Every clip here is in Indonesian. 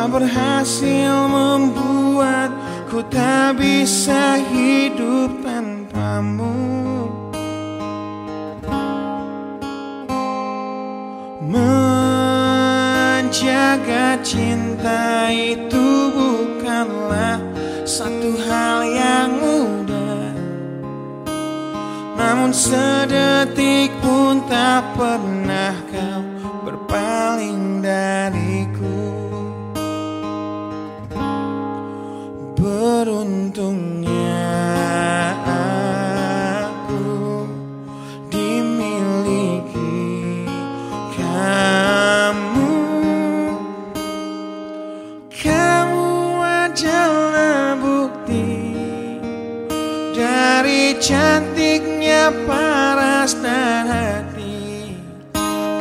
Kau berhasil membuat ku tak bisa hidup tanpamu. Menjaga cinta itu bukanlah satu hal yang mudah. Namun sedetik pun tak pernah kau berpaling dariku Beruntungnya aku dimiliki kamu. Kamu adalah bukti Dari cantiknya paras dan hati.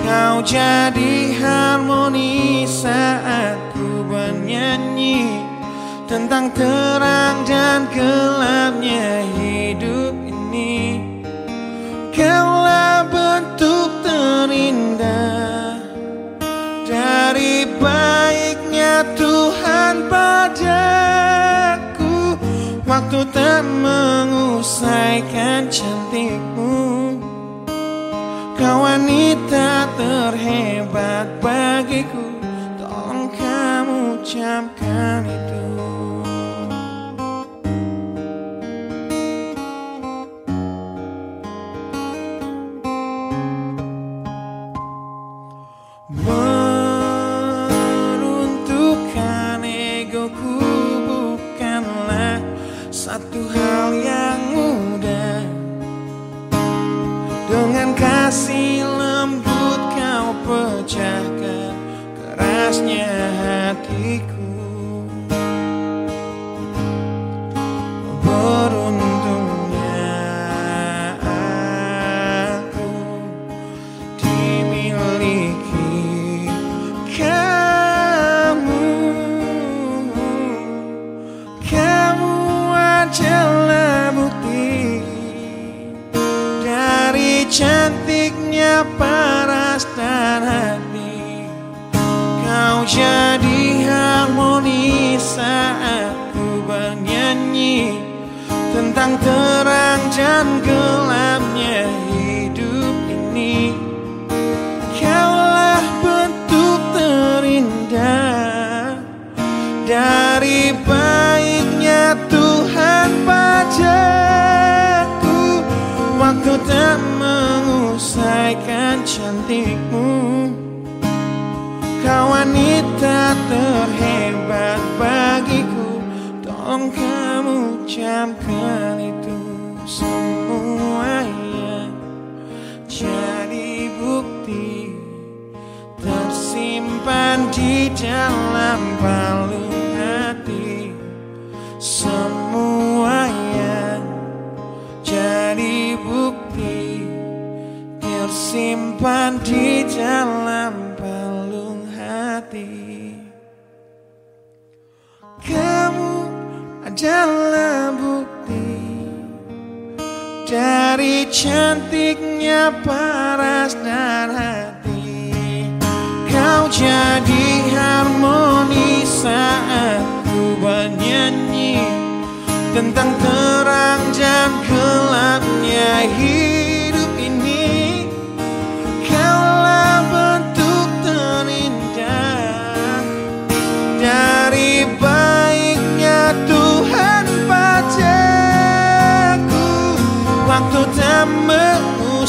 Kau jadi harmoni saat ku bernyanyi tentang terang dan gelapnya hidup ini. Kaulah bentuk terindah Dari baiknya Tuhan padaku. Waktu tak mengusaikan cantikmu. Kau wanita terhebat bagiku. Tolong kamu camkan itu Meruntuhkan egoku bukanlah satu hal yang mudah. Dengan kasih cantiknya paras dan hati. Kau jadi harmoni saat ku bernyanyi Tentang terang dan gelapnya cantikmu. Kau wanita terhebat bagiku. Tolong kamu camkan itu semuanya Jadi bukti tersimpan di dalam palung tersimpan di dalam palung hati. Kamu adalah bukti dari cantiknya paras dan hati. Kau jadi harmoni saat ku bernyanyi Tentang terang dan gelapnya hidup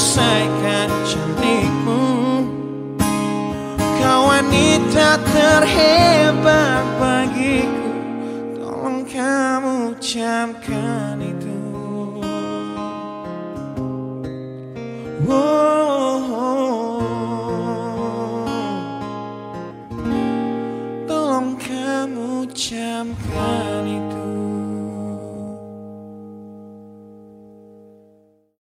mengusaikan cantikmu Kau wanita terhebat bagiku. Tolong kamu camkan itu. Wow. Tolong kamu camkan itu